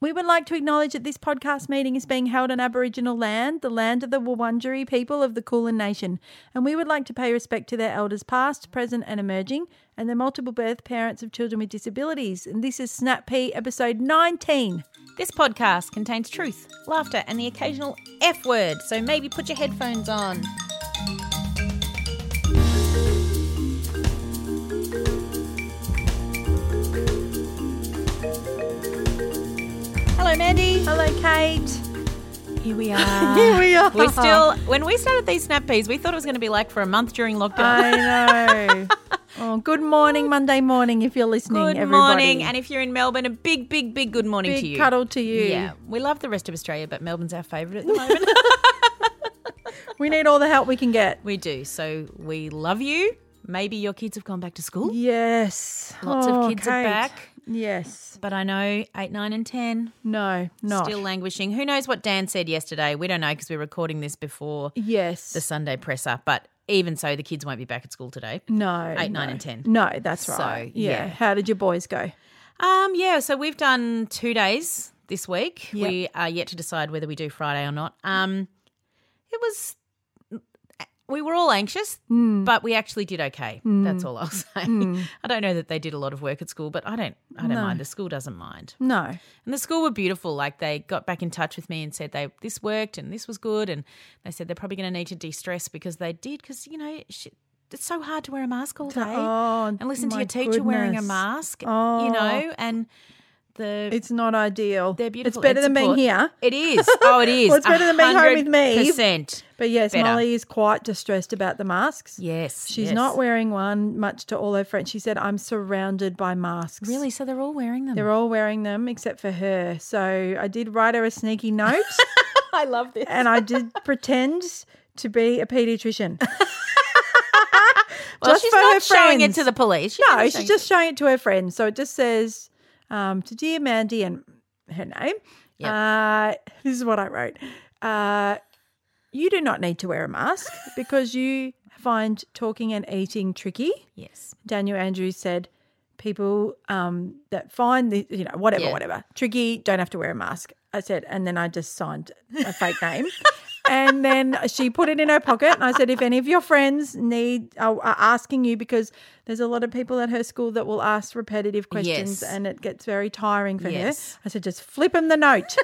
We would like to acknowledge that this podcast meeting is being held on Aboriginal land, the land of the Wurundjeri people of the Kulin Nation, and we would like to pay respect to their elders past, present, and emerging, and their multiple birth parents of children with disabilities. And this is Snap Pea episode 19. This podcast contains truth, laughter, and the occasional F word, so maybe put your headphones on. Hello, Mandy. Hello, Kate. Here we are. Here we are. We're still, when we started these snap peas, we thought it was going to be like for a month during lockdown. I know. oh, good morning, Monday morning, if you're listening, Good everybody. morning. And if you're in Melbourne, a big, big, big good morning Big to you. cuddle to you. Yeah. We love the rest of Australia, but Melbourne's our favourite at the moment. We need all the help we can get. we do. So we love you. Maybe your kids have gone back to school. Yes. Lots Oh, of kids are back. Yes. But I know 8, 9, and 10 No, not. still languishing. Who knows what Dan said yesterday? We don't know because we're recording this before yes. the Sunday presser. But even so, the kids won't be back at school today. no. Eight, no. nine, and 10. No, that's So, right. yeah. yeah. How did your boys go? Um, yeah, so we've done two days this week. Yep. We are yet to decide whether we do Friday or not. Um, it was we were all anxious, Hmm. but we actually did okay. That's all I'll say. I don't know that they did a lot of work at school, but I don't I don't No. mind. The school doesn't mind. No. And the school were beautiful. Like they got back in touch with me and said they this worked and this was good, and they said they're probably going to need to de stress because they did because you know it's so hard to wear a mask all day Oh, and listen to your teacher wearing a goodness. mask. You Oh. know, and the It's not ideal. they're beautiful. It's better than being here. It is. Oh, it is. Well, it's better than being home with me. Percent. But yes, better. Molly is quite distressed about the masks. Yes. She's yes. not wearing one, much to all her friends. She said, I'm surrounded by masks. really. So they're all wearing them. They're all wearing them except for her. So I did write her a sneaky note I love this. and I did pretend to be a pediatrician. well, just she's for not her showing it to the police. She's No, she's just showing it to her friends. So it just says um, to dear Mandy and her name. Yep. Uh, this is what I wrote. Uh, you do not need to wear a mask because you find talking and eating tricky. Yes. Daniel Andrews said, people um, that find the, you know, whatever, Yeah. whatever, tricky, don't have to wear a mask. I said, and then I just signed a fake name. And then she put it in her pocket. And I said, if any of your friends need are, are asking you, because there's a lot of people at her school that will ask repetitive questions, Yes. and it gets very tiring for Yes. her. I said, just flip them the note.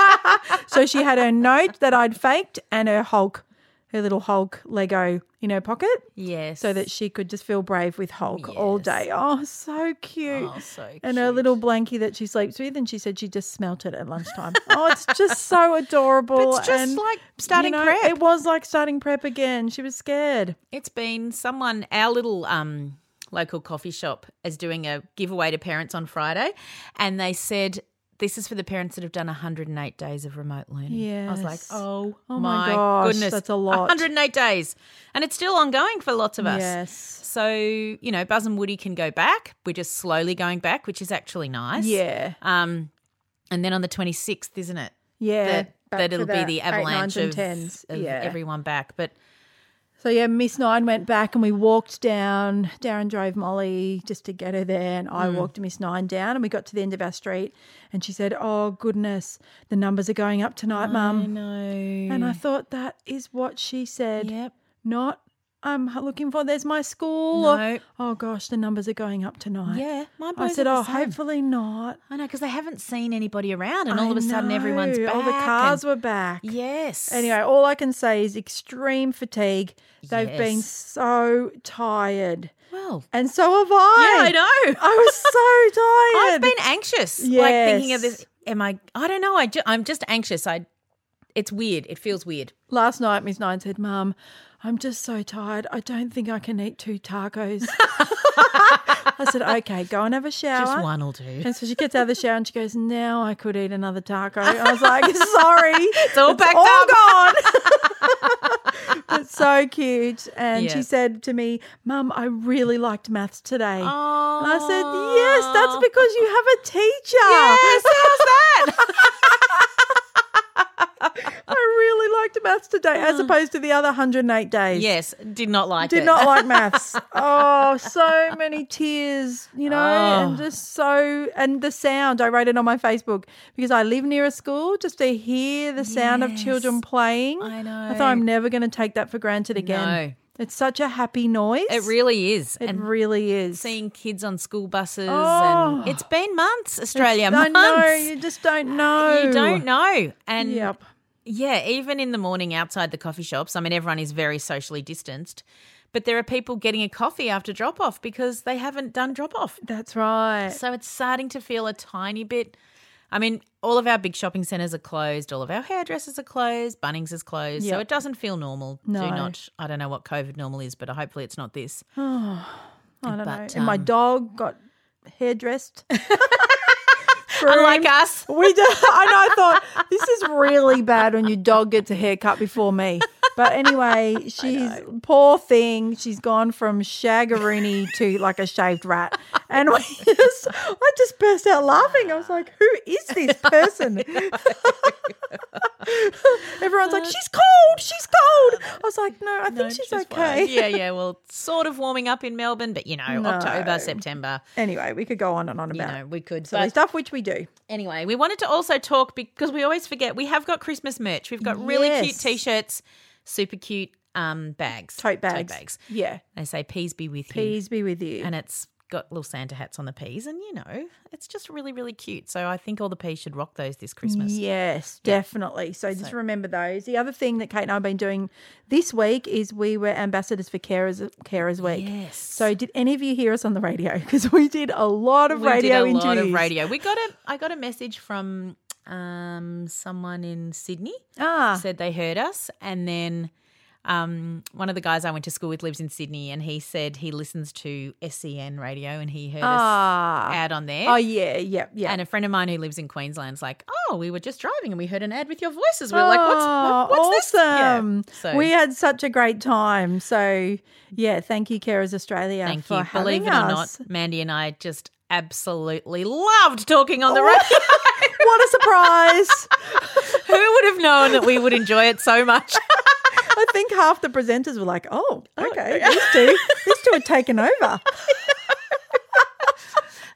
so she had her note that I'd faked and her Hulk, her little Hulk Lego in her pocket Yes. so that she could just feel brave with Hulk all day. Oh, so cute. Oh, so And her little blankie that she sleeps with, and she said she just smelt it at lunchtime. oh, it's just so adorable. It's just and, like starting you know, prep. It was like starting prep again. She was scared. It's been someone, our little um, local coffee shop is doing a giveaway to parents on Friday, and they said this is for the parents that have done 108 days of remote learning. Yeah. I was like, oh, Oh my my, gosh, goodness, that's a lot. 108 days, and it's still ongoing for lots of us. Yes. So you know, Buzz and Woody can go back. We're just slowly going back, which is actually nice. Yeah. Um, and then on the 26th, isn't it? Yeah. that, that it'll be the avalanche and of, of yeah. everyone back. But So yeah, Miss Nine went back and we walked down. Darren drove Molly just to get her there, and. I mm. walked Miss Nine down. And we got to the end of our street, and she said, "Oh goodness, the numbers are going up tonight, Mum." no, And I thought that is what she said. yep. Not I'm looking for. There's my school. or, oh gosh, the numbers are going up tonight. Yeah, my I boys said, are the "Oh, same." hopefully not." I know because they haven't seen anybody around, and all of a sudden everyone's back. All the cars and- were back. Yes. Anyway, all I can say is extreme fatigue. They've been so tired. Well, And so have I. yeah, I know. I was so tired. I've been anxious, like thinking of this. Am I? I don't know. I ju- I'm just anxious. I. It's weird. It feels weird. Last night, Miss Nine said, Mum, I'm just so tired. I don't think I can eat two tacos. I said, okay, go and have a shower. Just one will do. And so she gets out of the shower and she goes, now I could eat another taco. I was like, sorry. It's all packed all up." gone. but so cute. And she said to me, Mum, I really liked maths today. Oh, And I said, yes, that's because you have a teacher. Yes, how's that? I liked maths today as ah. opposed to the other 108 days. yes, did not like Did it. not like maths. Oh, so many tears, you know, and Oh. just so, and the sound. I wrote it on my Facebook because I live near a school just to hear the sound of children playing. I know. I thought I'm never going to take that for granted again. No. It's such a happy noise. It really is. it and really is. seeing kids on school buses, Oh. and it's been months, Australia. I months. know, you just don't know. You don't know. And Yep. Yeah, even in the morning outside the coffee shops, I mean, everyone is very socially distanced, but there are people getting a coffee after drop off because they haven't done drop off. That's right. So it's starting to feel a tiny bit. I mean, all of our big shopping centres are closed. All of our hairdressers are closed. Bunnings is closed. So it doesn't feel normal. No. Do not. I don't know what COVID normal is, but hopefully it's not this. I don't know. But, And my um, dog got hairdressed. Unlike us. We do. I know. I thought this is really bad when your dog gets a haircut before me. But anyway, she's poor thing. She's gone from shaggeroony to like a shaved rat, and we just, I just burst out laughing. I was like, "Who is this person?" Everyone's like, "She's cold. She's cold." I was like, "No, I think No, she's, just okay." fine. Yeah, yeah. Well, sort of warming up in Melbourne, but you know, No. October, September, Anyway, we could go on and on you about know, we could. But stuff, which we do. anyway, we wanted to also talk because we always forget we have got Christmas merch. We've got really cute t-shirts, super cute um bags, Tote bags. tote bags. Yeah. They say peas be with you, Peace be with you. and it's got little Santa hats on the peas, and you know, it's just really, really cute. So I think all the peas should rock those this Christmas. Yes, definitely. So just remember those. The other thing that Kate and I have been doing this week is we were ambassadors for Carers Carers Week. Yes. So did any of you hear us on the radio? Because we did a lot of we radio did a lot of radio. We got a I got a message from um someone in Sydney. Ah, said they heard us and then um, one of the guys I went to school with lives in Sydney and he said he listens to SEN radio and he heard Ah. us ad on there. oh yeah, yeah, yeah. And a friend of mine who lives in Queensland's like, oh, we were just driving and we heard an ad with your voices. We are like, what's, Oh, what- what's this? Yeah. So We had such a great time. So yeah, thank you, Carers Australia, thank you. Believe it or not, Mandy and I just absolutely loved talking on the radio. What a surprise! Who would have known that we would enjoy it so much? I think half the presenters were like, "Oh, oh okay, these two, these two are taken over."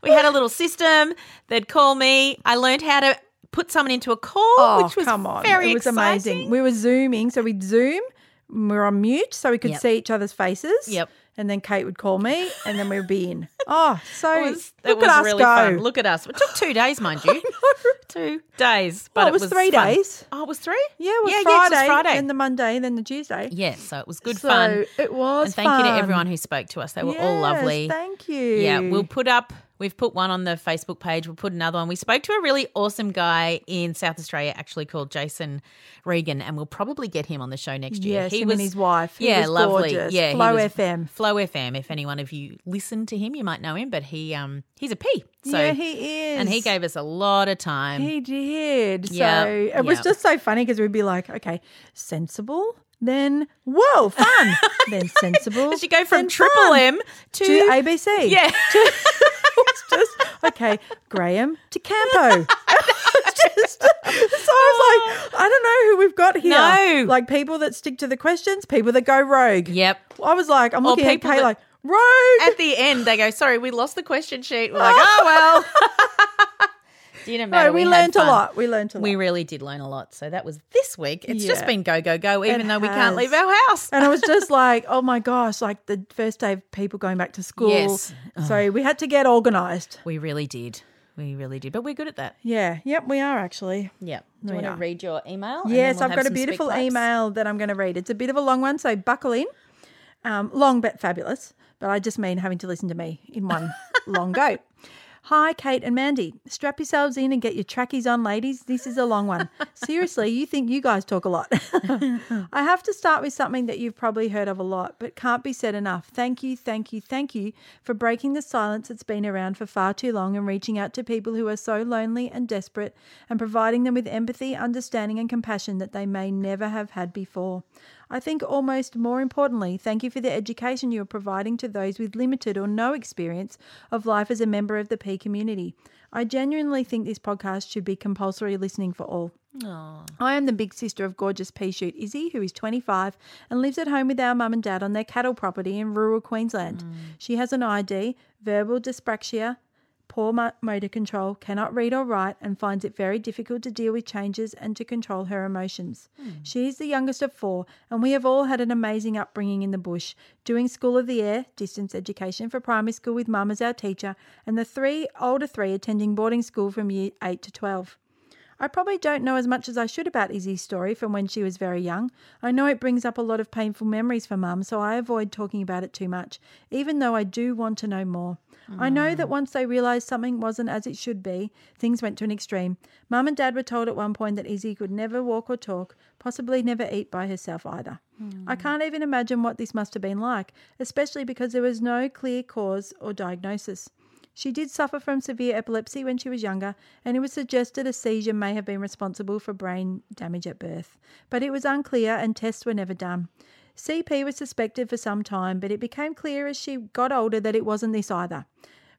We had a little system. They'd call me. I learned how to put someone into a call, Oh, which was come on. very it was exciting. amazing. We were zooming, so we'd zoom. We were on mute, so we could Yep. see each other's faces. Yep. And then Kate would call me, and then we'd be in. Oh, so It was, it look was at us really go. fun. Look at us. It took two days, mind you. Two days. But Well, it was three fun. days. Oh, it was three? yeah, it was yeah, Friday, Yeah, it was Friday. and the Monday, and then the Tuesday. yeah, so it was good so fun. it was And thank you to everyone who spoke to us. They were all lovely. Thank you. Yeah, we'll put up We've put one on the Facebook page. We'll put another one. We spoke to a really awesome guy in South Australia, actually called Jason Regan, and we'll probably get him on the show next year. Yes, him and his wife. He yeah, was lovely. gorgeous. Yeah, Flow was- FM. Flow FM. If any one of you listen to him, you might know him, but he um he's a P. So yeah, he is. and he gave us a lot of time. He did. Yep, So it was just so funny because we'd be like, okay, sensible, then whoa, fun, then sensible. As you go from Triple M to, to ABC. Yeah. it's just okay, Graham to Campo. It's just, so I was like, oh. I don't know who we've got here. No. like people that stick to the questions, people that go rogue. Yep. I was like, I'm Or looking at Kay that- like rogue. At the end, they go, "Sorry, we lost the question sheet." We're like, "Oh well." Didn't matter. no, we, had learned a lot. We learned a lot. We really did learn a lot. So that was this week. It's just been go go go, even It though we can't leave our house. And I was just like, oh my gosh, like the first day of people going back to school. Yes. So we had to get organized. We really did. We really did. But we're good at that. Yeah. Yep, we are actually. Yeah. Do you want to read your email? yes, we'll I've got a beautiful email that I'm going to read. It's a bit of a long one, so buckle in. Um, long but fabulous, but I just mean having to listen to me in one long go. Hi, Kate and Mandy. Strap yourselves in and get your trackies on, ladies. This is a long one. Seriously, you think you guys talk a lot. I have to start with something that you've probably heard of a lot, but can't be said enough. Thank you, thank you, thank you for breaking the silence that's been around for far too long and reaching out to people who are so lonely and desperate and providing them with empathy, understanding, and compassion that they may never have had before. I think almost more importantly, thank you for the education you are providing to those with limited or no experience of life as a member of the P community. I genuinely think this podcast should be compulsory listening for all. I am the big sister of gorgeous pea shoot Izzy, who is 25 and lives at home with our mum and dad on their cattle property in rural Queensland. Mm. She has an ID, verbal dyspraxia, poor motor control, cannot read or write, and finds it very difficult to deal with changes and to control her emotions. Hmm. She is the youngest of four, and we have all had an amazing upbringing in the bush, doing School of the Air, distance education for primary school with mum as our teacher, and the three older three attending boarding school from year 8 to 12. I probably don't know as much as I should about Izzy's story from when she was very young. I know it brings up a lot of painful memories for mum, so I avoid talking about it too much, even though I do want to know more. I know that mm. once they realised something wasn't as it should be, things went to an extreme. Mum and dad were told at one point that Izzy could never walk or talk, possibly never eat by herself either. I hmm. can't even imagine what this must have been like, especially because there was no clear cause or diagnosis. She did suffer from severe epilepsy when she was younger, and it was suggested a seizure may have been responsible for brain damage at birth. But it was unclear and tests were never done. CP was suspected for some time, but it became clear as she got older that it wasn't this either.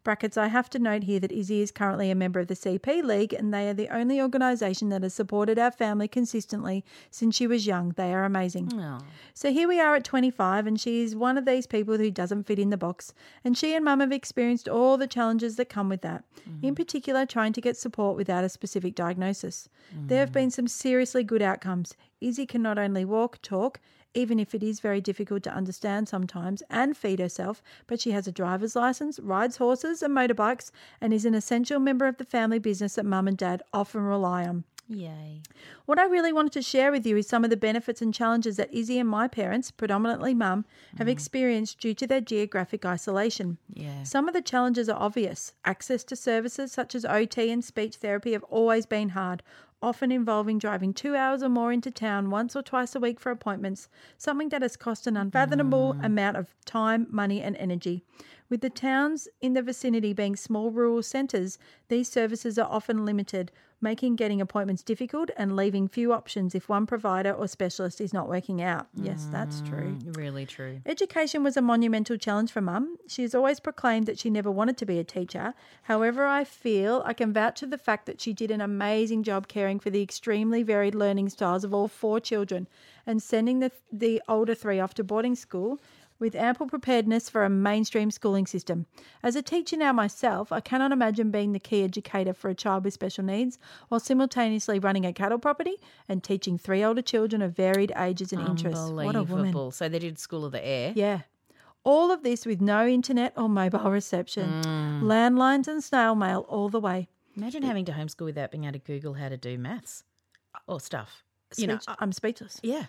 Brackets, I have to note here that Izzy is currently a member of the CP League, and they are the only organisation that has supported our family consistently since she was young. They are amazing. So here we are at 25, and she is one of these people who doesn't fit in the box. And she and mum have experienced all the challenges that come with that, in mm. particular, trying to get support without a specific diagnosis. There have mm. been some seriously good outcomes. Izzy can not only walk, talk, even if it is very difficult to understand sometimes, and feed herself, but she has a driver's license, rides horses and motorbikes, and is an essential member of the family business that mum and dad often rely on. Yay. What I really wanted to share with you is some of the benefits and challenges that Izzy and my parents, predominantly mum, have mm. experienced due to their geographic isolation. Yeah. Some of the challenges are obvious. Access to services such as OT and speech therapy have always been hard, often involving driving two hours or more into town once or twice a week for appointments, something that has cost an unfathomable mm. amount of time, money, and energy. With the towns in the vicinity being small rural centres, these services are often limited, making getting appointments difficult and leaving few options if one provider or specialist is not working out. Yes, that's true. Mm, really true. Education was a monumental challenge for Mum. She has always proclaimed that she never wanted to be a teacher. However, I feel I can vouch for the fact that she did an amazing job caring for the extremely varied learning styles of all four children and sending the, the older three off to boarding school with ample preparedness for a mainstream schooling system. As a teacher now myself, I cannot imagine being the key educator for a child with special needs while simultaneously running a cattle property and teaching three older children of varied ages and interests. What a woman. So they did School of the Air. Yeah. All of this with no internet or mobile reception. Mm. Landlines and snail mail all the way. Imagine having to homeschool without being able to Google how to do maths or stuff. You know, I'm speechless. yeah.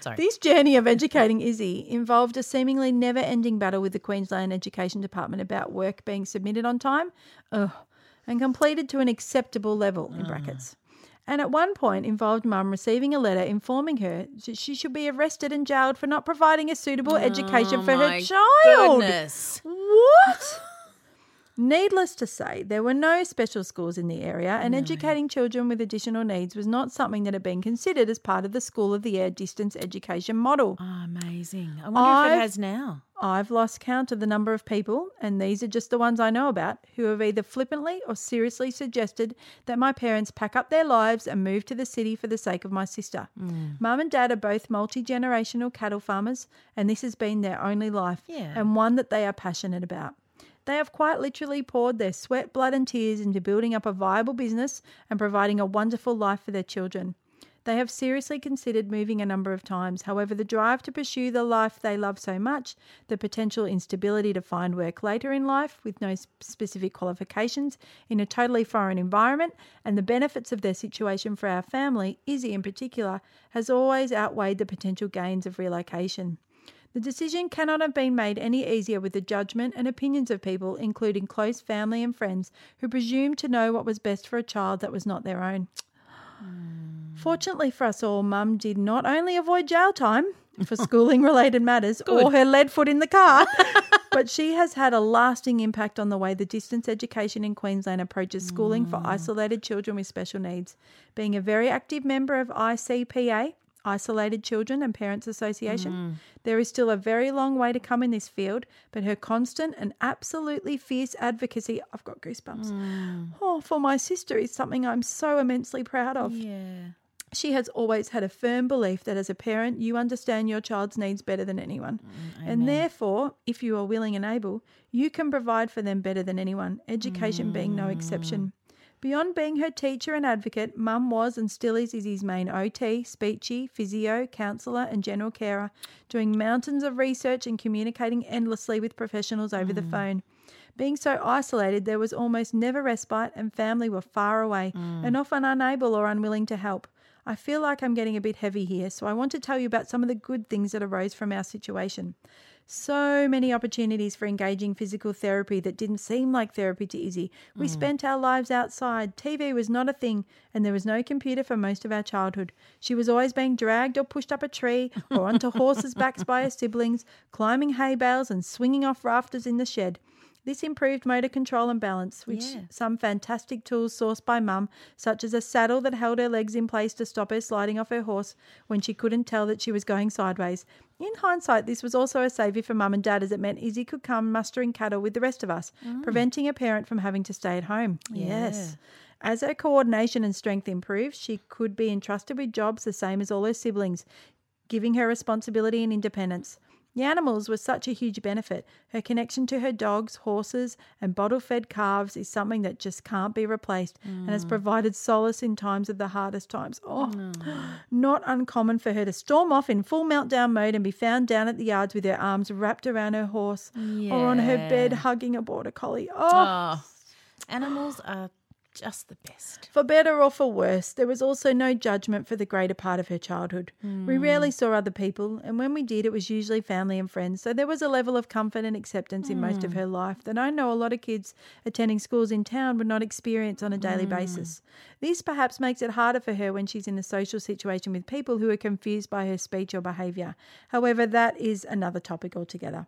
Sorry. This journey of educating Izzy involved a seemingly never ending battle with the Queensland Education Department about work being submitted on time ugh, and completed to an acceptable level, in ah. brackets. And at one point involved mum receiving a letter informing her that she should be arrested and jailed for not providing a suitable oh education for her Oh my child. Goodness. What? Needless to say, there were no special schools in the area, and educating children with additional needs was not something that had been considered as part of the School of the Air distance education model. Oh, amazing. I wonder if I've- it has now. I've lost count of the number of people, and these are just the ones I know about, who have either flippantly or seriously suggested that my parents pack up their lives and move to the city for the sake of my sister. Mm. Mum and dad are both multi generational cattle farmers, and this has been their only life, Yeah. and one that they are passionate about. They have quite literally poured their sweat, blood, and tears into building up a viable business and providing a wonderful life for their children. They have seriously considered moving a number of times. However, the drive to pursue the life they love so much, the potential instability to find work later in life with no specific qualifications in a totally foreign environment, and the benefits of their situation for our family, Izzy in particular, has always outweighed the potential gains of relocation. The decision cannot have been made any easier with the judgment and opinions of people, including close family and friends, who presumed to know what was best for a child that was not their own. Hmm. Fortunately for us all, Mum did not only avoid jail time for schooling related matters or her lead foot in the car, but she has had a lasting impact on the way the distance education in Queensland approaches schooling for hmm. isolated children with special needs. Being a very active member of ICPA, Isolated Children and Parents Association, mm. there is still a very long way to come in this field, but her constant and absolutely fierce advocacy, I've got goosebumps, mm. oh, for my sister is something I'm so immensely proud of. Yeah. She has always had a firm belief that as a parent, you understand your child's needs better than anyone. Mm, and therefore, if you are willing and able, you can provide for them better than anyone, education being no exception. Beyond being her teacher and advocate, Mum was and still is Izzy's main OT, speechy, physio, counsellor, and general carer, doing mountains of research and communicating endlessly with professionals over the mm. phone. Being so isolated, there was almost never respite, and family were far away mm. and often unable or unwilling to help. I feel like I'm getting a bit heavy here, so I want to tell you about some of the good things that arose from our situation. So many opportunities for engaging physical therapy that didn't seem like therapy to Izzy. We hmm. spent our lives outside. TV was not a thing, and there was no computer for most of our childhood. She was always being dragged or pushed up a tree or onto horses' backs by her siblings, climbing hay bales and swinging off rafters in the shed. This improved motor control and balance, which Yeah. some fantastic tools sourced by mum, such as a saddle that held her legs in place to stop her sliding off her horse when she couldn't tell that she was going sideways. In hindsight, this was also a saviour for mum and dad as it meant Izzy could come mustering cattle with the rest of us, mm. preventing a parent from having to stay at home. Yes. As her coordination and strength improved, she could be entrusted with jobs the same as all her siblings, giving her responsibility and independence. The animals were such a huge benefit. Her connection to her dogs, horses, and bottle fed calves is something that just can't be replaced and has mm. provided solace in times of the hardest times. Oh, not uncommon for her to storm off in full meltdown mode and be found down at the yards with her arms wrapped around her horse or on her bed hugging a border collie. Oh, Oh, animals are just the best. For better or for worse, there was also no judgment for the greater part of her childhood. We hmm. rarely saw other people, and when we did, it was usually family and friends. So there was a level of comfort and acceptance in most of hmm. her life that I know a lot of kids attending schools in town would not experience on a daily hmm. basis. This perhaps makes it harder for her when she's in a social situation with people who are confused by her speech or behaviour. However, that is another topic altogether.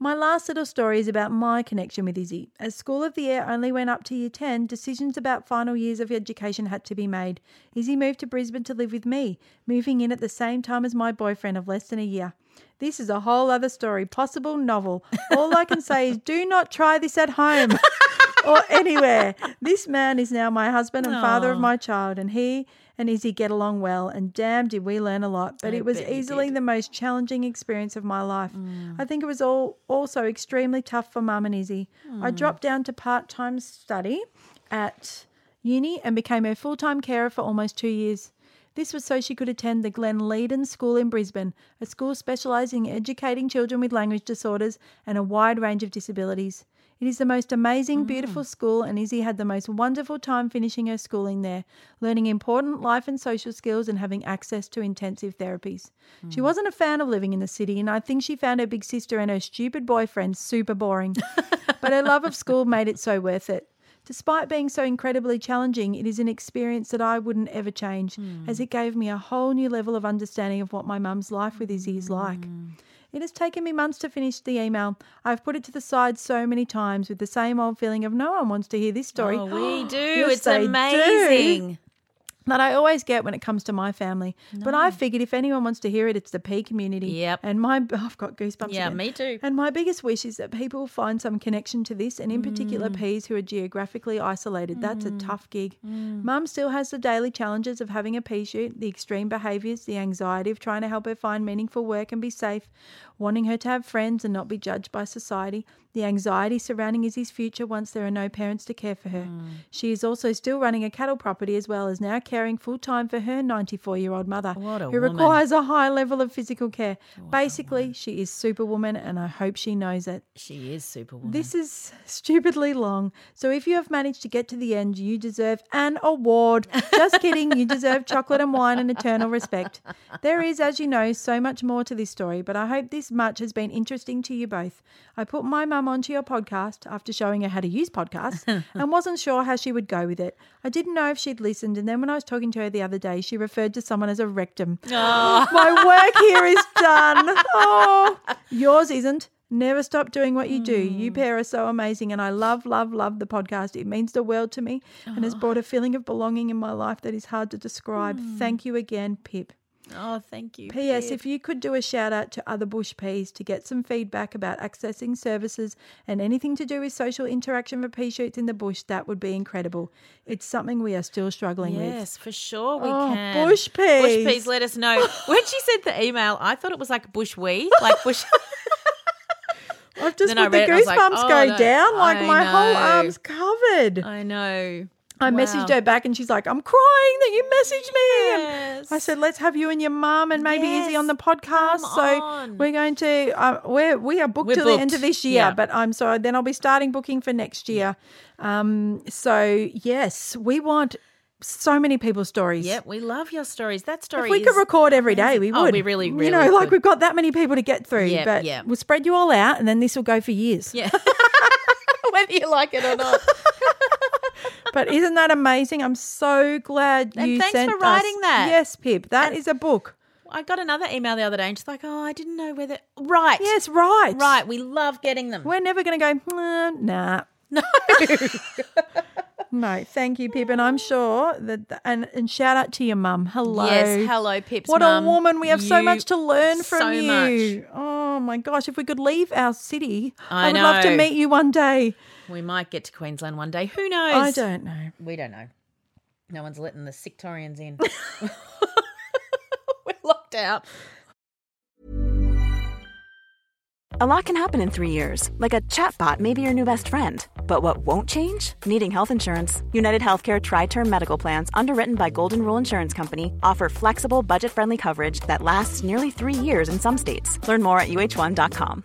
My last little story is about my connection with Izzy. As School of the Air only went up to year 10, decisions about final years of education had to be made. Izzy moved to Brisbane to live with me, moving in at the same time as my boyfriend of less than a year. This is a whole other story, possible novel. All I can say is do not try this at home or anywhere. This man is now my husband and father of my child, and he and Izzy get along well. And damn, did we learn a lot. But I it was bet you easily did. the most challenging experience of my life. Mm. I think it was all also extremely tough for Mum and Izzy. I mm. dropped down to part time study at uni and became her full time carer for almost two years. This was so she could attend the Glenleighden School in Brisbane, a school specialising in educating children with language disorders and a wide range of disabilities. It is the most Mm. amazing, beautiful school, and Izzy had the most wonderful time finishing her schooling there, learning important life and social skills and having access to intensive therapies. Mm. She wasn't a fan of living in the city, and I think she found her big sister and her stupid boyfriend super boring. but her love of school made it so worth it. Despite being so incredibly challenging, it is an experience that I wouldn't ever change, as it gave me a whole new level of understanding of what my mum's life with Izzy is like. It has taken me months to finish the email. I've put it to the side so many times with the same old feeling of no one wants to hear this story. Oh, we do. It's amazing. do. That I always get when it comes to my family. But I figured if anyone wants to hear it, it's the P community. Yep. And my I've got goosebumps. Yeah, again. me too. And my biggest wish is that people find some connection to this, and in particular, mm. P's who are geographically isolated. That's a mm. tough gig. Mm. Mum still has the daily challenges of having a pea shoot, the extreme behaviours, the anxiety of trying to help her find meaningful work and be safe, wanting her to have friends and not be judged by society, the anxiety surrounding Izzy's future once there are no parents to care for her. She is also still running a cattle property as well as now caring full time for her 94 year old mother, What who woman. requires a high level of physical care. Basically, she is Superwoman, and I hope she knows it. She is superwoman. This is stupidly long. So if you have managed to get to the end, you deserve an award. Just kidding. You deserve chocolate and wine and eternal respect. There is, as you know, so much more to this story, but I hope this much has been interesting to you both. I put my mum onto your podcast after showing her how to use podcasts and wasn't sure how she would go with it. I didn't know if she'd listened, and then when I was talking to her the other day, she referred to someone as a rectum. Ah. My work here is done. Oh, yours isn't. Never stop doing what you do. You hmm. pair are so amazing, and I love, love, love the podcast. It means the world to me and has ah. brought a feeling of belonging in my life that is hard to describe. Hmm. Thank you again, Pip. Oh, thank you. P.S. If you could do a shout out to other Bush Peas to get some feedback about accessing services and anything to do with social interaction for pea shoots in the bush, that would be incredible. It's something we are still struggling with. Yes, for sure we Oh, can. bush peas. Bush peas, let us know. when she sent the email, I thought it was like bush wee, like bush. I've just put the read it and I was like, goosebumps oh, go no, down like I my whole arm's covered. I know. I Wow. messaged her back and she's like, I'm crying that you messaged me. And I said, let's have you and your mum and maybe Izzy on the podcast. come So on. we're going to, uh, we're, we are booked We're till the end of this year, yeah. but I'm sorry, then I'll be starting booking for next year. Um, so yes, we want so many people's stories. Yep, we love your stories. That story If we could record every day, amazing. we Oh, would. we really, You really know, like could. we've got that many people to get through. Yeah, but yeah. we'll spread you all out and then this will go for years. Yeah. Whether you like it or not. But isn't that amazing? I'm so glad And you thanks sent for us- writing that. Yes, Pip. That is a book. I got another email the other day and she's like, oh, I didn't know whether. Right. Yes, right. Right. We love getting them. We're never going to go, "Nah, nah. No. No, thank you, Pip. And I'm sure that, and, and shout out to your mum. Hello. Yes, hello, Pip's What mum. a woman. We have so much to learn from so you. Oh my gosh. If we could leave our city, I, I would love to meet you one day. We might get to Queensland one day. Who knows? I don't know. We don't know. No one's letting the Victorians in. We're locked out. A lot can happen in three years, like a chatbot may be your new best friend. But what won't change? Needing health insurance. United Healthcare TriTerm Medical Plans, underwritten by Golden Rule Insurance Company, offer flexible, budget friendly coverage that lasts nearly three years in some states. Learn more at uh1.com.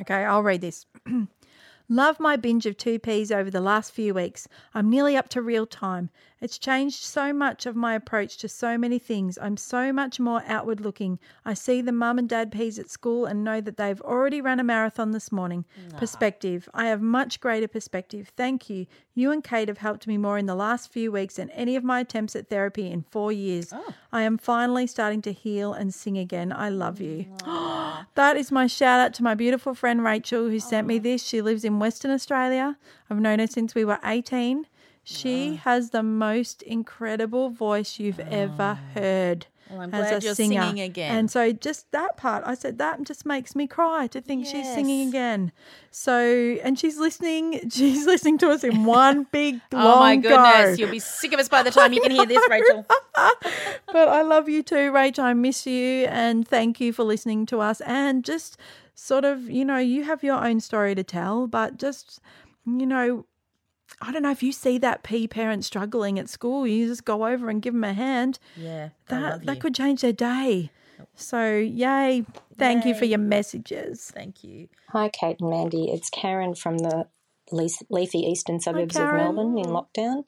Okay, I'll read this. Love my binge of two peas over the last few weeks. I'm nearly up to real time. It's changed so much of my approach to so many things. I'm so much more outward looking. I see the mum and dad peas at school and know that they've already run a marathon this morning. Perspective. I have much greater perspective. Thank you. You and Kate have helped me more in the last few weeks than any of my attempts at therapy in four years. Oh. I am finally starting to heal and sing again. I love you. that is my shout out to my beautiful friend Rachel who sent me this. She lives in Western Australia. I've known her since we were 18. She has the most incredible voice you've ever heard. Well, I'm as glad a you're singer. singing again. And so just that part, I said that just makes me cry to think she's singing again. So and she's listening. She's listening to us in one big long Oh my goodness, go. you'll be sick of us by the time you can hear this, Rachel. but I love you too, Rach. I miss you and thank you for listening to us and just sort of, you know, you have your own story to tell, but just, you know, I don't know if you see that P parent struggling at school, you just go over and give them a hand. Yeah, That that could change their day. So, yay. Thank you for your messages. Thank you. Hi, Kate and Mandy. It's Karen from the leafy eastern suburbs of Melbourne in lockdown.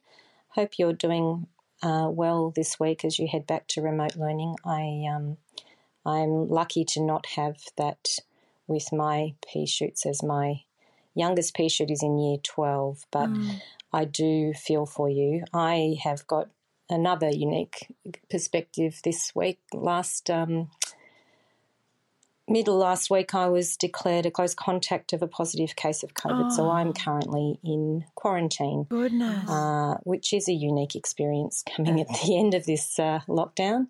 Hope you're doing uh, well this week as you head back to remote learning. I um, I'm lucky to not have that with my pea shoots as my youngest pea shoot is in year 12, but I do feel for you. I have got another unique perspective this week. Last um, middle last week, I was declared a close contact of a positive case of COVID. So I'm currently in quarantine, Goodness. uh, which is a unique experience coming at the end of this uh, lockdown.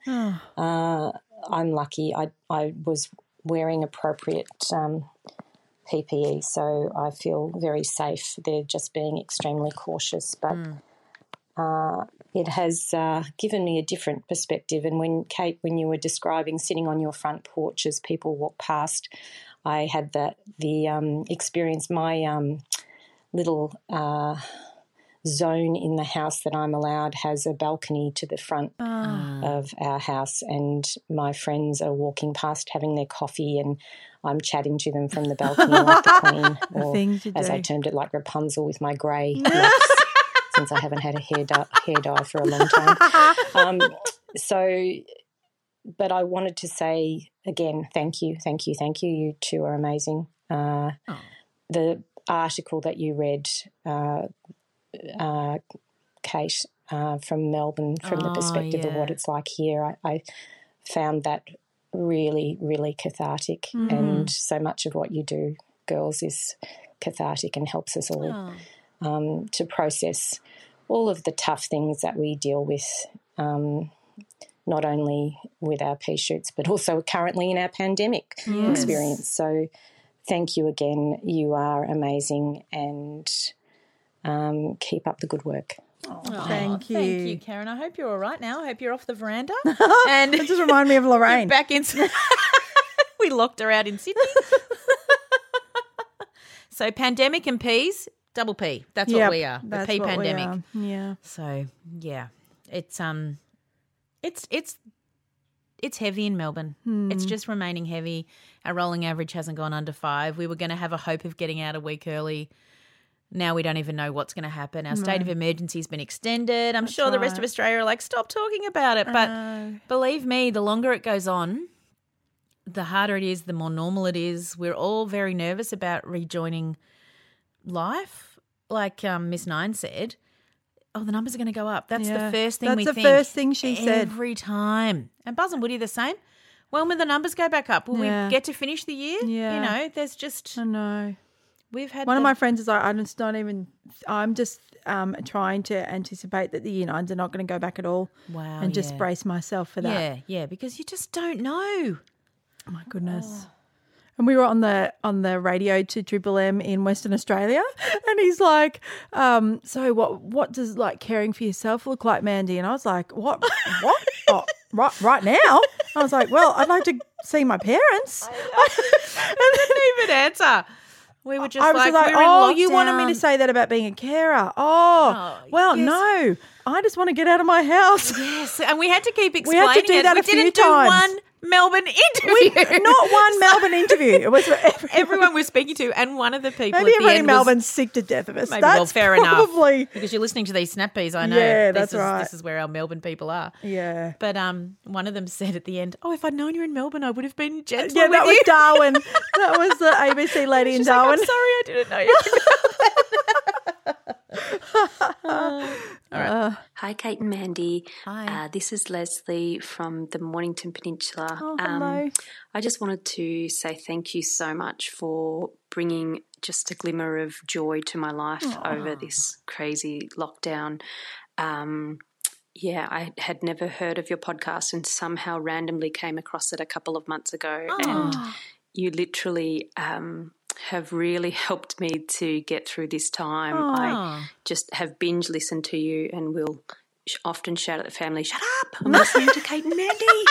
Uh, I'm lucky. I, I was wearing appropriate um, PPE, so I feel very safe. They're just being extremely cautious, but uh, it has uh, given me a different perspective. And when Kate, when you were describing sitting on your front porch as people walk past, I had that the um, experience. My um, little uh, zone in the house that I'm allowed has a balcony to the front of our house, and my friends are walking past having their coffee, and I'm chatting to them from the balcony like the Queen, or you as I termed it, like Rapunzel with my grey locks, since I haven't had a hair dye, hair dye for a long time. Um, so, but I wanted to say again, thank you, thank you, thank you. You two are amazing. Uh, The article that you read, uh, uh, Kate, uh, from Melbourne, from the Oh, perspective of what it's like here, I, I found that really, really cathartic. And so much of what you do, girls, is cathartic and helps us all um, to process all of the tough things that we deal with, um, not only with our pea shoots, but also currently in our pandemic experience. So, thank you again. You are amazing and um, keep up the good work. Thank you. Thank you, Karen. I hope you're all right now. I hope you're off the veranda. and It just remind me of Lorraine. back in. we locked her out in Sydney. so pandemic and peas, double P. That's Yep, what we are. The that's P what we pandemic. are. Yeah. So yeah, it's um, it's it's it's heavy in Melbourne. Hmm. It's just remaining heavy. Our rolling average hasn't gone under five. We were going to have a hope of getting out a week early. Now we don't even know what's going to happen. Our state of emergency has been extended. I'm sure the rest of. Australia are like, stop talking about it. But believe me, the longer it goes on, the harder it is, the more normal it is. We're all very nervous about rejoining life. Like um, Miss Nine said, oh, the numbers are going to go up. That's Yeah. the first thing we said. That's we the think. first thing she said. Every time. And Buzz and Woody the same. When will the numbers go back up? Will Yeah. we get to finish the year? Yeah. You know, there's just, I know. We've had One of my friends is like, I'm just not even, I'm just um, trying to anticipate that the year nines are not going to go back at all. Wow, And just yeah. brace myself for that. Yeah, yeah, because you just don't know. Oh my goodness. And we were on the on the radio to Triple M in Western Australia, and he's like, um, "So what? What does like caring for yourself look like, Mandy?" And I was like, "What? What? oh, right, right now?" I was like, "Well, I'd like to see my parents." and then even answer. We were just I was like, like, "Oh, you wanted me to say that about being a carer? Oh, Oh, well, yes. no, I just want to get out of my house." Yes, and we had to keep We explaining had to do it. that we a few didn't do times. one Melbourne We, interview. not one Melbourne interview. It was for everyone. everyone we're speaking to, and one of the people Maybe at everyone in Melbourne's sick to death of us. Maybe, That's well, fair enough. probably, Because you're listening to these snap peas, I know. Yeah, this that's is, right. This is where our Melbourne people are. Yeah. But um, one of them said at the end, "Oh, if I'd known you're in Melbourne, I would have been gentle Yeah, that was you." Darwin. that was the ABC lady in She's like, Darwin. I'm sorry, I didn't know you. Hi, Kate and Mandy. Hi. Uh, this is Leslie from the Mornington Peninsula. Oh, hello. I just wanted to say thank you so much for bringing just a glimmer of joy to my life over this crazy lockdown. Um, yeah, I had never heard of your podcast and somehow randomly came across it a couple of months ago. And you literally um, have really helped me to get through this time. I just have binge listened to you and will often shout at the family, "Shut up! I'm listening to Kate and Mandy."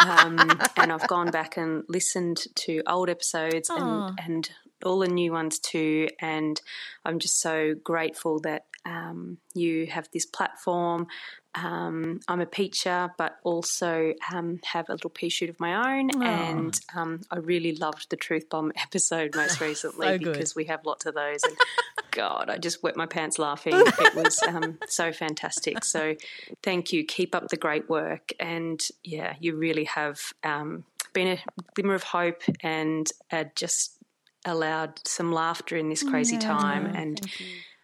um, and I've gone back and listened to old episodes and and all the new ones too. And I'm just so grateful that um, you have this platform. Um, I'm a teacher, but also um, have a little pea shoot of my own. And um, I really loved the Truth Bomb episode most recently So because we have lots of those. And God, I just wet my pants laughing. It was um, so fantastic. So thank you. Keep up the great work. And yeah, you really have um, been a glimmer of hope and uh, just allowed some laughter in this crazy time. And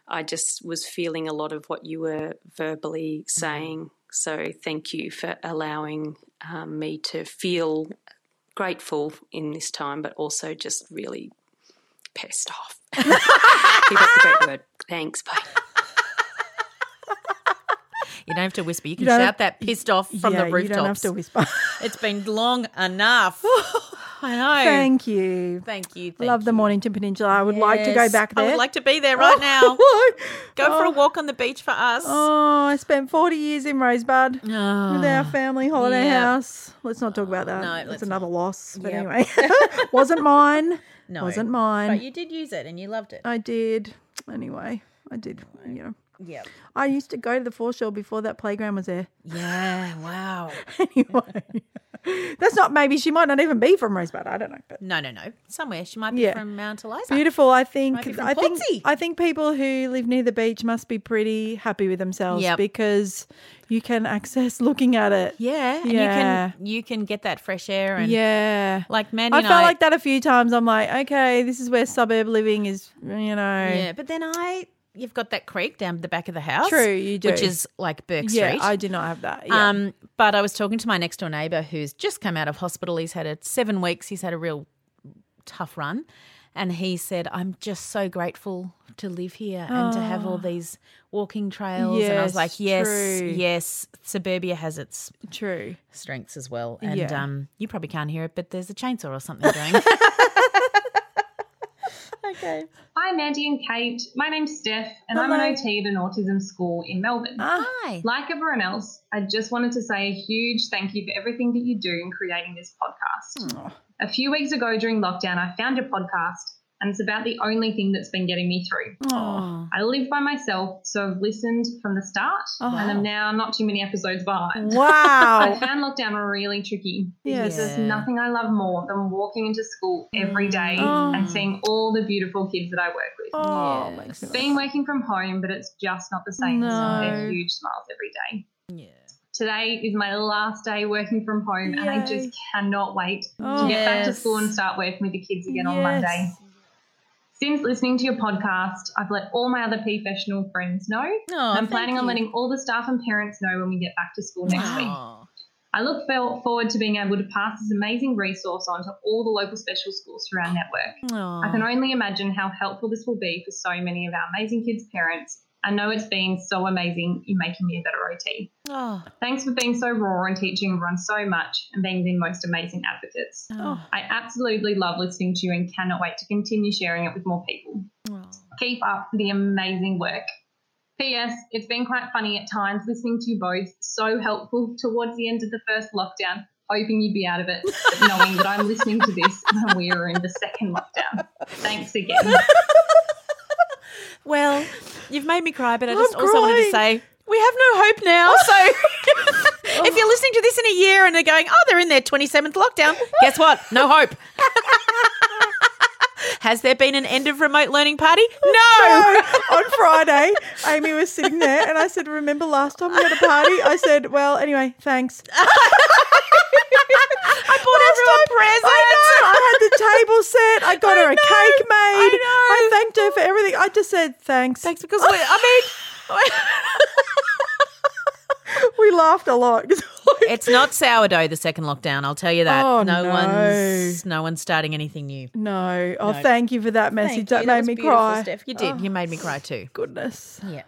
I just was feeling a lot of what you were verbally saying. So thank you for allowing um, me to feel grateful in this time, but also just really pissed off. Keep up the great word. Thanks. Bye. You don't have to whisper. You can don't- shout that pissed off from yeah, the rooftops. You don't have to whisper. It's been long enough. I know. Thank you. Thank you. Thank love the you. Mornington Peninsula. I would like to go Yes. back there. I would like to be there right now. Oh. Go for a oh. walk on the beach for us. Oh, I spent 40 years in Rosebud oh. with our family holiday yeah. house. Let's not talk about that. No, That's another loss. But Yep. anyway, wasn't mine. no, Wasn't mine. But you did use it and you loved it. I did. Anyway, I did. You know, yeah. I used to go to the foreshore before that playground was there. Yeah. Wow. Anyway, that's not. Maybe she might not even be from Rosebud. I don't know. But No, no, no. Somewhere she might be Yeah. from Mount Eliza. beautiful. I think. Might be from I think. Portsea. I think people who live near the beach must be pretty happy with themselves Yep. because you can access looking at it. Yeah. And Yeah. you can you can get that fresh air and Yeah. like Mandy I and felt I like that a few times. I'm like, okay, this is where suburb living is, you know. Yeah, but then I you've got that creek down the back of the house. True, you do. Which is like Burke Yeah, Street. I do not have that. Yeah. Um, but I was talking to my next door neighbour who's just come out of hospital. He's had a seven weeks. He's had a real tough run. And he said, I'm just so grateful to live here and to have all these walking trails. and I was like, yes, true. yes, suburbia has its True. strengths as well. And Yeah. um, you probably can't hear it, but there's a chainsaw or something going. okay. Hi, Mandy and Kate. My name's Steph, and I'm an OT at an autism school in Melbourne. Ah. Hi. Like everyone else, I just wanted to say a huge thank you for everything that you do in creating this podcast. A few weeks ago during lockdown, I found your podcast, and it's about the only thing that's been getting me through. Oh. I live by myself, so I've listened from the start, and I'm now not too many episodes behind. Wow! I Wow. found lockdown really tricky because Yes. there's nothing I love more than walking into school every day Oh. and seeing all the beautiful kids that I work with. Oh, Yes. makes me It's been working from home, but it's just not the same. No. They're huge smiles every day. Yeah. Today is my last day working from home, and I just cannot wait Oh. to get back to school and start working with the kids again on Monday. Since listening to your podcast, I've let all my other P professional friends know. Oh, I'm planning on letting all the staff and parents know when we get back to school next week. Oh. I look forward to being able to pass this amazing resource on to all the local special schools through our network. I can only imagine how helpful this will be for so many of our amazing kids' parents. I know it's been so amazing in making me a better OT. Oh. Thanks for being so raw and teaching everyone so much and being the most amazing advocates. Oh. I absolutely love listening to you and cannot wait to continue sharing it with more people. Oh. Keep up the amazing work. P.S. It's been quite funny at times listening to you both. So helpful towards the end of the first lockdown. Hoping you'd be out of it, but knowing that I'm listening to this when we are in the second lockdown. Thanks again. Well, you've made me cry, but I I'm just also wanted to crying. say we have no hope now. So if you're listening to this in a year and they're going, oh, they're in their 27th lockdown, guess what? No hope. Has there been an end of remote learning party? No. on Friday, Amy was sitting there and I said, Remember last time we had a party? I said, Well, anyway, thanks. I bought everyone presents. I know. I had the table set. I got I her a know. cake made. I know. I thanked her for everything. I just said thanks. Thanks because we, I mean, we laughed a lot. It's not sourdough. The second lockdown, I'll tell you that. Oh, no, no. one's no one's starting anything new. no. Oh, No. thank you for that message. That you. made me cry. Steph. You did. Oh, You made me cry too. goodness. Yeah.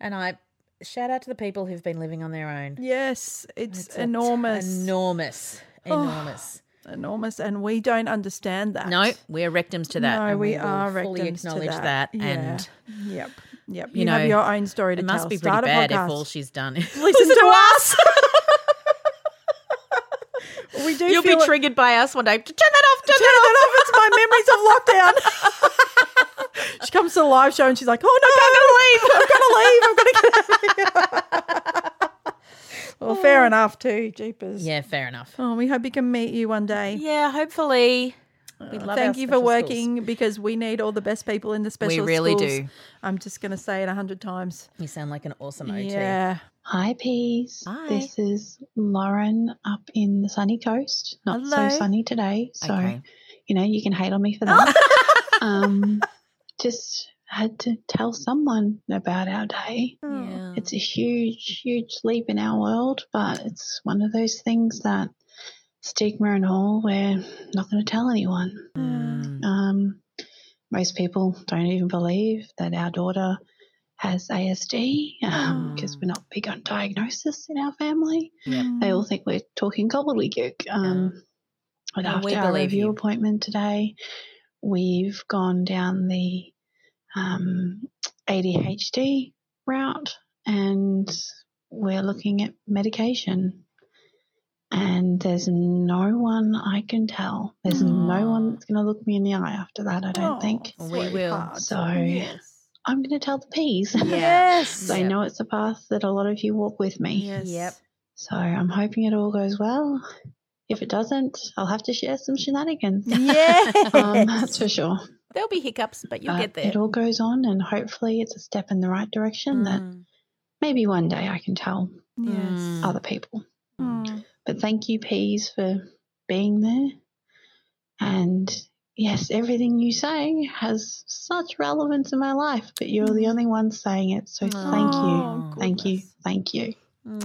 And I shout out to the people who've been living on their own. Yes, it's, It's enormous. Enormous. Oh. Enormous. Enormous, and we don't understand that. No, we're rectums to that. no, we, will are fully rectums to acknowledge that. that. Yeah. And yep, yep. you You, have your own story to it tell. must be pretty Start bad if all she's done is Listen to us. we do. You'll be it- triggered by us one day. Turn that off. Turn, Turn that off. It's my memories of lockdown. she comes to the live show and she's like, "Oh no, I'm gonna leave. I'm gonna leave. I'm gonna get Well, fair enough too. Jeepers. Yeah, fair enough. Oh, we hope we can meet you one day. Yeah, hopefully. We'd love Thank our you for special working because we need all the best people in the special We really schools. do. I'm just going to say it a hundred times. You sound like an awesome OT. Yeah. Hi, Peas. Hi. This is Lauren up in the sunny coast. Not Hello. so sunny today. So, Okay. you know, you can hate on me for that. um, just had to tell someone about our day. Yeah. It's a huge, huge leap in our world, but it's one of those things that stigma and all, we're not going to tell anyone. Mm. Um, most people don't even believe that our daughter has ASD because we're not big on diagnosis in our family. Yep. They all think we're talking gobbledygook. Um, but after we our believe review you. appointment today, we've gone down the um, ADHD route and we're looking at medication. And there's no one I can tell. There's no one that's going to look me in the eye after that, I don't Oh, think. We will. So yes. I'm going to tell the peas. Yes. I Yep. know it's a path that a lot of you walk with me. Yes. Yep. So I'm hoping it all goes well. If it doesn't, I'll have to share some shenanigans. Yes. Um, that's for sure. There'll be hiccups, but you'll But get there. It all goes on, and hopefully, it's a step in the right direction that Mm. maybe one day I can tell yes. other people. Mm. But thank you, Peas, for being there. And yes, everything you say has such relevance in my life, but you're the only one saying it. So thank Oh, you. Thank you. goodness. Thank you.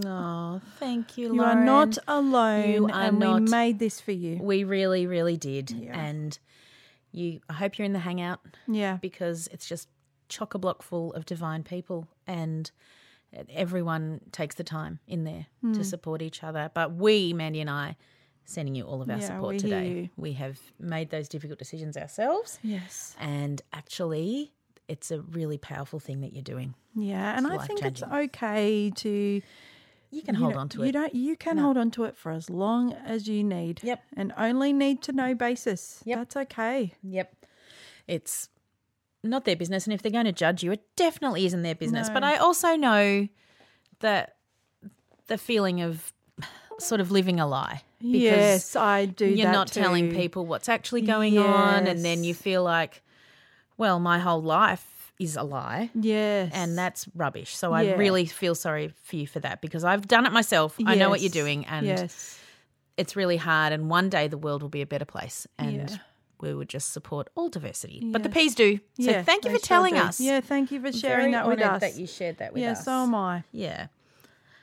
Oh, thank you, You are not alone, You are and not- we made this for you. We really, really did. Yeah. And you I hope you're in the hangout Yeah. because it's just chock a block full of divine people and everyone takes the time in there Hmm. to support each other. But we, Mandy and I, sending you all of our Yeah, support we today. We have made those difficult decisions ourselves. Yes. And actually, it's a really powerful thing that you're doing. Yeah, and I think it's okay to You can you hold know, on to it. You don't. You can No. hold on to it for as long as you need. Yep. And only need to know basis. Yep. That's okay. Yep. It's not their business. And if they're going to judge you, it definitely isn't their business. But I also know that the feeling of sort of living a lie. Because yes, I do. You're not telling people what's actually going on. And then you feel like, well, my whole life is a lie. Yes, And that's rubbish. So I really feel sorry for you for that because I've done it myself. I know what you're doing. And yes, it's really hard. And one day the world will be a better place. And Yeah. we would just support all diversity. But the peas do. So yeah. thank you for telling do. us. Yeah, thank you for I'm sharing that with us. That you shared that with yeah, us. so am I. Yeah.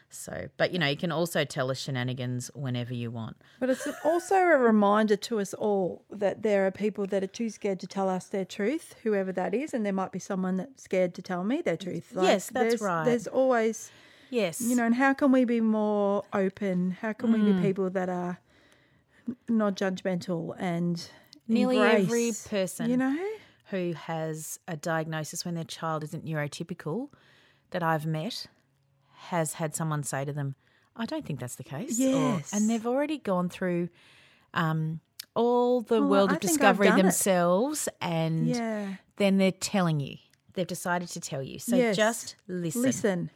So, but you know, you can also tell us shenanigans whenever you want. But it's also a reminder to us all that there are people that are too scared to tell us their truth, whoever that is, and there might be someone that's scared to tell me their truth. Yes, that's there's, right. There's always, Yes. you know, and how can we be more open? How can we Mm. be people that are not judgmental and nearly every person you know? who has a diagnosis when their child isn't neurotypical that I've met has had someone say to them, I don't think that's the case. or- Yes. and they've already gone through um, all the Well, world I of discovery done it. themselves and Yeah. then they're telling you. They've decided to tell you. So Yes. just listen. Listen.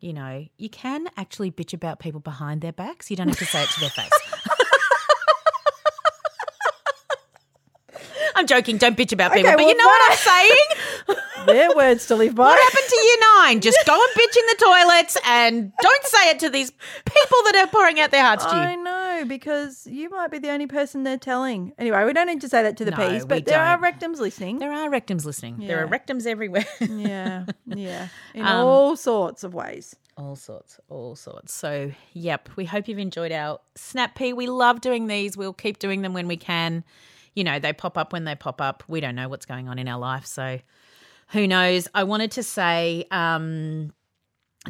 You know, you can actually bitch about people behind their backs. You don't have to say it to their face. I'm joking. Don't bitch about Okay, people. but you know what I'm saying? Their words to live by. What happened to nine? Just go and bitch in the toilets and don't say it to these people that are pouring out their hearts to you. I know because you might be the only person they're telling. Anyway, we don't need to say that to the No, peas, but there are don't. rectums listening. There are rectums listening. There are rectums everywhere. yeah, yeah, in Um, all sorts of ways. all sorts, all sorts. So, yep, we hope you've enjoyed our Snap Pea. We love doing these. We'll keep doing them when we can. You know, they pop up when they pop up. We don't know what's going on in our life. So, who knows? I wanted to say um,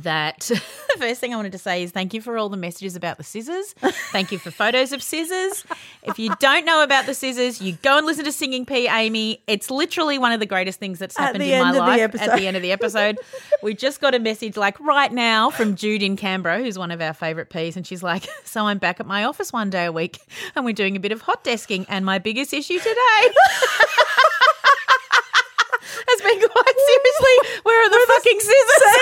that the first thing I wanted to say is thank you for all the messages about the scissors. Thank you for photos of scissors. If you don't know about the scissors, you go and listen to Singing P. Amy. It's literally one of the greatest things that's happened in my end of the life at the end of the episode. we just got a message like right now from Jude in Canberra, who's one of our favourite P's, and she's like, "So I'm back at my office one day a week, and we're doing a bit of hot desking, and my biggest issue today." Has been quite seriously. Where are the fucking scissors?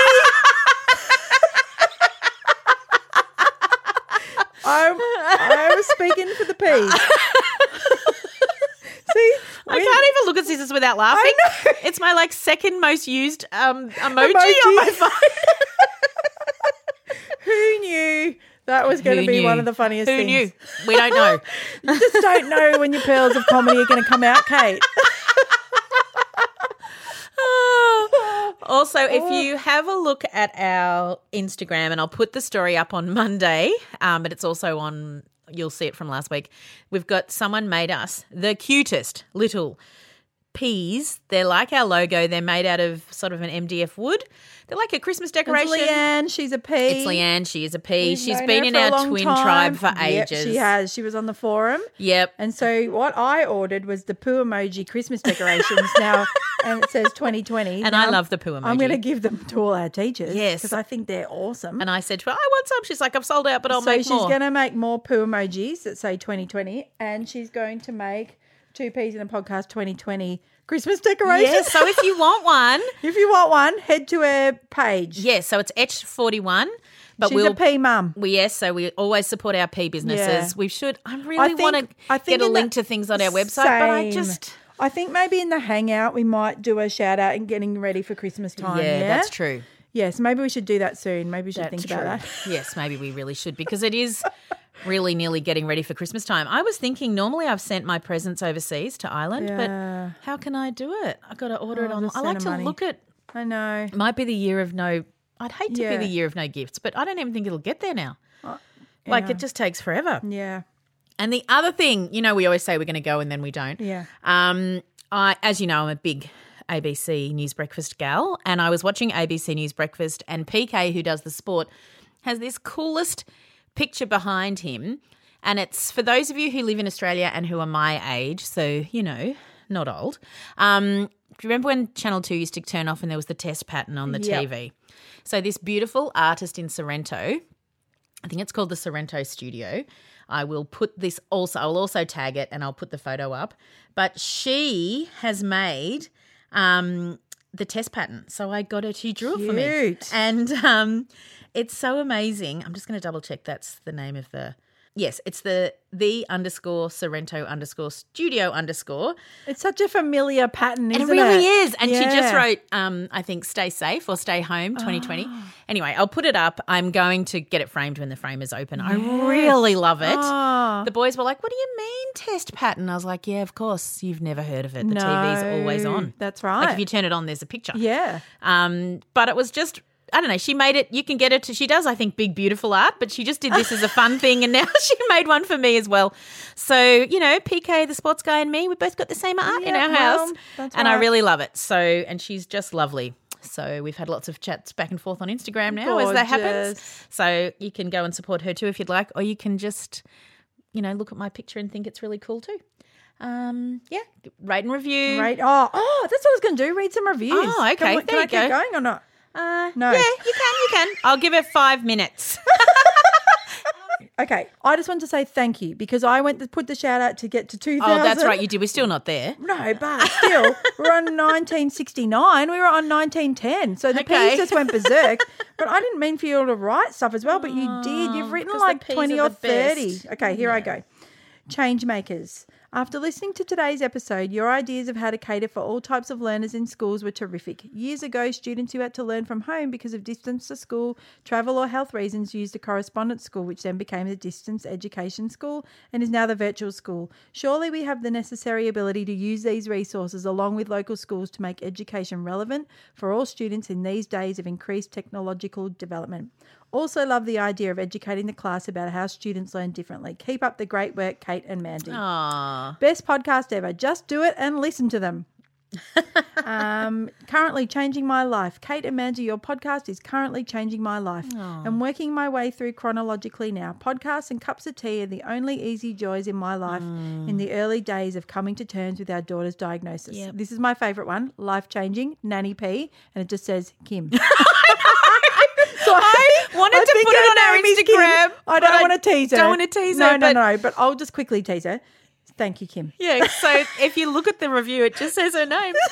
I'm, I was speaking for the peas. See, I can't even look at scissors without laughing. It's my like second most used um, emoji, Emoji. on my phone. Who knew that was going Who to be one of the funniest Who things? knew? We don't know. You just don't know when your pearls of comedy are going to come out, Kate. Also, if you have a look at our Instagram, and I'll put the story up on Monday, um, but it's also on, you'll see it from last week. We've got someone made us the cutest little peas. They're like our logo. They're made out of sort of an MDF wood. They're like a Christmas decoration. It's. Leanne. She's a pea. It's Leanne. She is a pea. We've She's been in our twin time. tribe for Yep, ages. she has. She was on the forum. Yep. And so what I ordered was the poo emoji Christmas decorations now, and it says 2020. And Now, I love the poo emoji. I'm going to give them to all our teachers. Yes. Because I think they're awesome. And I said to her, I want some. She's like, I've sold out, but I'll so make more. So she's going to make more poo emojis that say 2020, and she's going to make two peas in a podcast 2020 Christmas decorations. Yeah, so if you want one, if you want one, head to her page. yeah, so it's H41. But she's we'll a pea mum. We yes, so we always support our P businesses. Yeah. We should. I really want to I think get a link the- to things on our website, but I just I think maybe in the hangout we might do a shout out and getting ready for Christmas time. yeah, Yeah, that's true. Yes, maybe we should do that soon. Maybe we should That's think about that. yes, maybe we really should because it is really nearly getting ready for Christmas time. I was thinking normally I've sent my presents overseas to Ireland, Yeah. but how can I do it? I've got to order it Oh, on. just I like to money. look at. I know. Might be the year of no. I'd hate to Yeah. be the year of no gifts, but I don't even think it'll get there now. Like yeah. it just takes forever. Yeah. And the other thing, you know, we always say we're going to go and then we don't. Yeah. Um, I, as you know, I'm a big ABC News Breakfast gal, and I was watching ABC News Breakfast, and PK, who does the sport, has this coolest picture behind him, and it's for those of you who live in Australia and who are my age, so you know, not old. Um, do you remember when Channel Two used to turn off and there was the test pattern on the Yep. TV? So this beautiful artist in Sorrento, I think it's called the Sorrento Studio. I will put this also, I'll also tag it and I'll put the photo up. But she has made um, the test pattern. So I got her, she drew it for me. And um, it's so amazing. I'm just going to double check that's the name of the. Yes, it's the the underscore Sorrento underscore studio underscore. It's such a familiar pattern, It isn't it? really it? is. And she just wrote, um, I think, stay safe or stay home 2020. Ah. Anyway, I'll put it up. I'm going to get it framed when the frame is open. I really love it. Ah. The boys were like, What do you mean test pattern? I was like, Yeah, of course. You've never heard of it. The TV's always on. That's right. Like right. if you turn it on, there's a picture. yeah. Um, but it was just I don't know. She made it. You can get it. To, she does, I think, big beautiful art. But she just did this as a fun thing, and now she made one for me as well. So you know, PK, the sports guy, and me, we both got the same art in our house, and I really love it. So, and she's just lovely. So we've had lots of chats back and forth on Instagram now as that happens. So you can go and support her too if you'd like, or you can just, you know, look at my picture and think it's really cool too. Um, yeah, rate and review. Right. Oh, oh, that's what I was going to do. Read some reviews. Oh, okay. Can, There can you I keep going or not? Uh, No. Yeah, you can. You can. I'll give it five minutes. Okay. I just want to say thank you because I went to put the shout out to get to 2000. Oh, that's right. You did. We're still not there. No, but still, we're on 1969. We were on 1910. So the Okay. peas just went berserk. but I didn't mean for you all to write stuff as well, but you did. You've written Oh, because like 20 or 30. best. Okay, here I go. Change makers. After listening to today's episode, your ideas of how to cater for all types of learners in schools were terrific. Years ago, students who had to learn from home because of distance to school, travel, or health reasons used a correspondence school, which then became the distance education school and is now the virtual school. Surely we have the necessary ability to use these resources along with local schools to make education relevant for all students in these days of increased technological development. Also, love the idea of educating the class about how students learn differently. Keep up the great work, Kate and Mandy. Aww. Best podcast ever. Just do it and listen to them. um, currently changing my life. Kate and Mandy, your podcast is currently changing my life. I'm working my way through chronologically now. Podcasts and cups of tea are the only easy joys in my life in the early days of coming to terms with our daughter's diagnosis. Yep. This is my favourite one life changing, Nanny P, and it just says Kim. So I wanted to put it on our name is Kim. Instagram, I don't want to tease her. don't wanna tease no, her, No, no, no, But I'll just quickly tease her. Thank you, Kim. Yeah, so if you look at the review, it just says her name.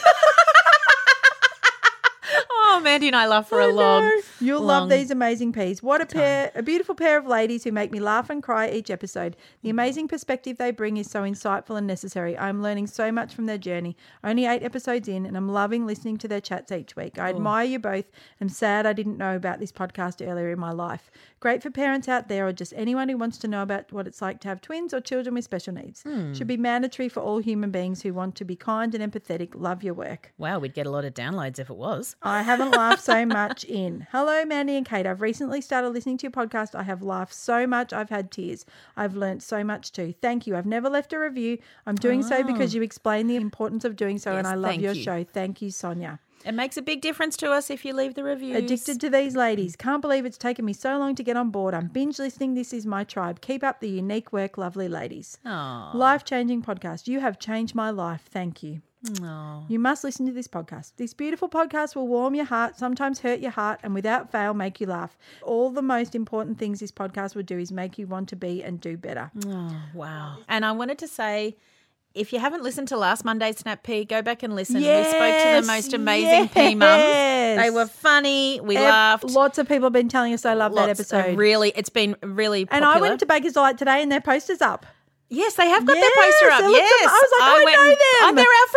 oh, Mandy and I laugh for a I long. know. You'll love these amazing peas. What a pair, a beautiful pair of ladies who make me laugh and cry each episode. The amazing perspective they bring is so insightful and necessary. I'm learning so much from their journey. Only eight episodes in, and I'm loving listening to their chats each week. I admire you both. I'm sad I didn't know about this podcast earlier in my life. Great for parents out there or just anyone who wants to know about what it's like to have twins or children with special needs. Hmm. Should be mandatory for all human beings who want to be kind and empathetic. Love your work. Wow, we'd get a lot of downloads if it was. I haven't laughed so much in. Hello, Mandy and Kate. I've recently started listening to your podcast. I have laughed so much. I've had tears. I've learnt so much too. Thank you. I've never left a review. I'm doing so ah. because you explain the importance of doing so, and I love your you. show. Thank you, Sonia. It makes a big difference to us if you leave the reviews. Addicted to these ladies. Can't believe it's taken me so long to get on board. I'm binge listening. This is my tribe. Keep up the unique work, lovely ladies. Life changing podcast. You have changed my life. Thank you. Aw. You must listen to this podcast. This beautiful podcast will warm your heart, sometimes hurt your heart, and without fail, make you laugh. All the most important things this podcast would do is make you want to be and do better. Oh, wow. And I wanted to say, if you haven't listened to last Monday's Snap Pea, go back and listen. we spoke to the most amazing P mums. They were funny. We Ev- laughed. Lots of people have been telling us they love that episode. Really, it's been really and. I went to Baker's Delight today and their poster's up. Yes, they have got Yes, their poster up. Yes, am- I was like, oh, I went know and- them. Oh, they're our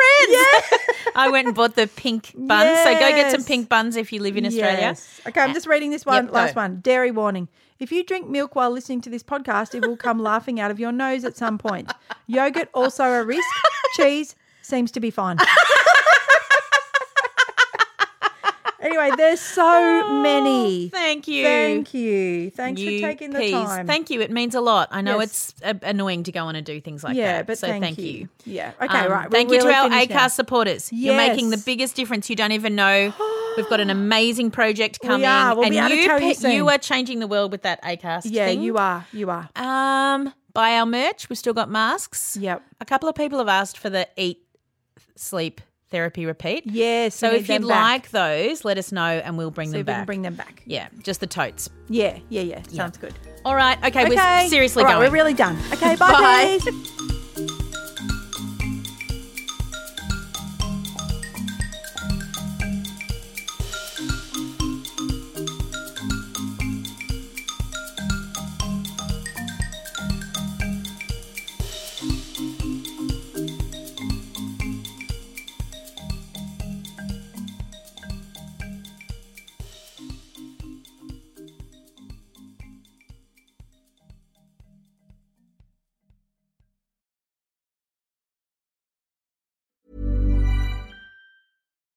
friends. I went and bought the pink buns. So go get some pink buns if you live in Australia. Yes. Okay, I'm just reading this one Yep, last go. one. Dairy warning. If you drink milk while listening to this podcast, it will come laughing out of your nose at some point. Yogurt also a risk. Cheese seems to be fine. Anyway, there's so many. Thank you. Thank you. Thanks You for taking the peas. time. Thank you. It means a lot. I know Yes. it's uh, annoying to go on and do things like yeah, that. but so thank, thank, you. Yeah. Um, Okay, right. Thank we're you to our now. supporters. You're making the biggest difference. You don't even know. We've got an amazing project We coming. are. We'll and be able to you, tell you soon. you are changing the world with that ACAST. Yeah, thing. you are. You are. Um, buy our merch. We've still got masks. Yep. A couple of people have asked for the eat, sleep, therapy, repeat. Yes. So if you'd like those, let us know and we'll bring See them we back. can bring them back. yeah, just the totes. Yeah, yeah, yeah. Sounds good. All right. Okay, Okay. we're seriously right, going. We're really done. Okay, bye, Bye.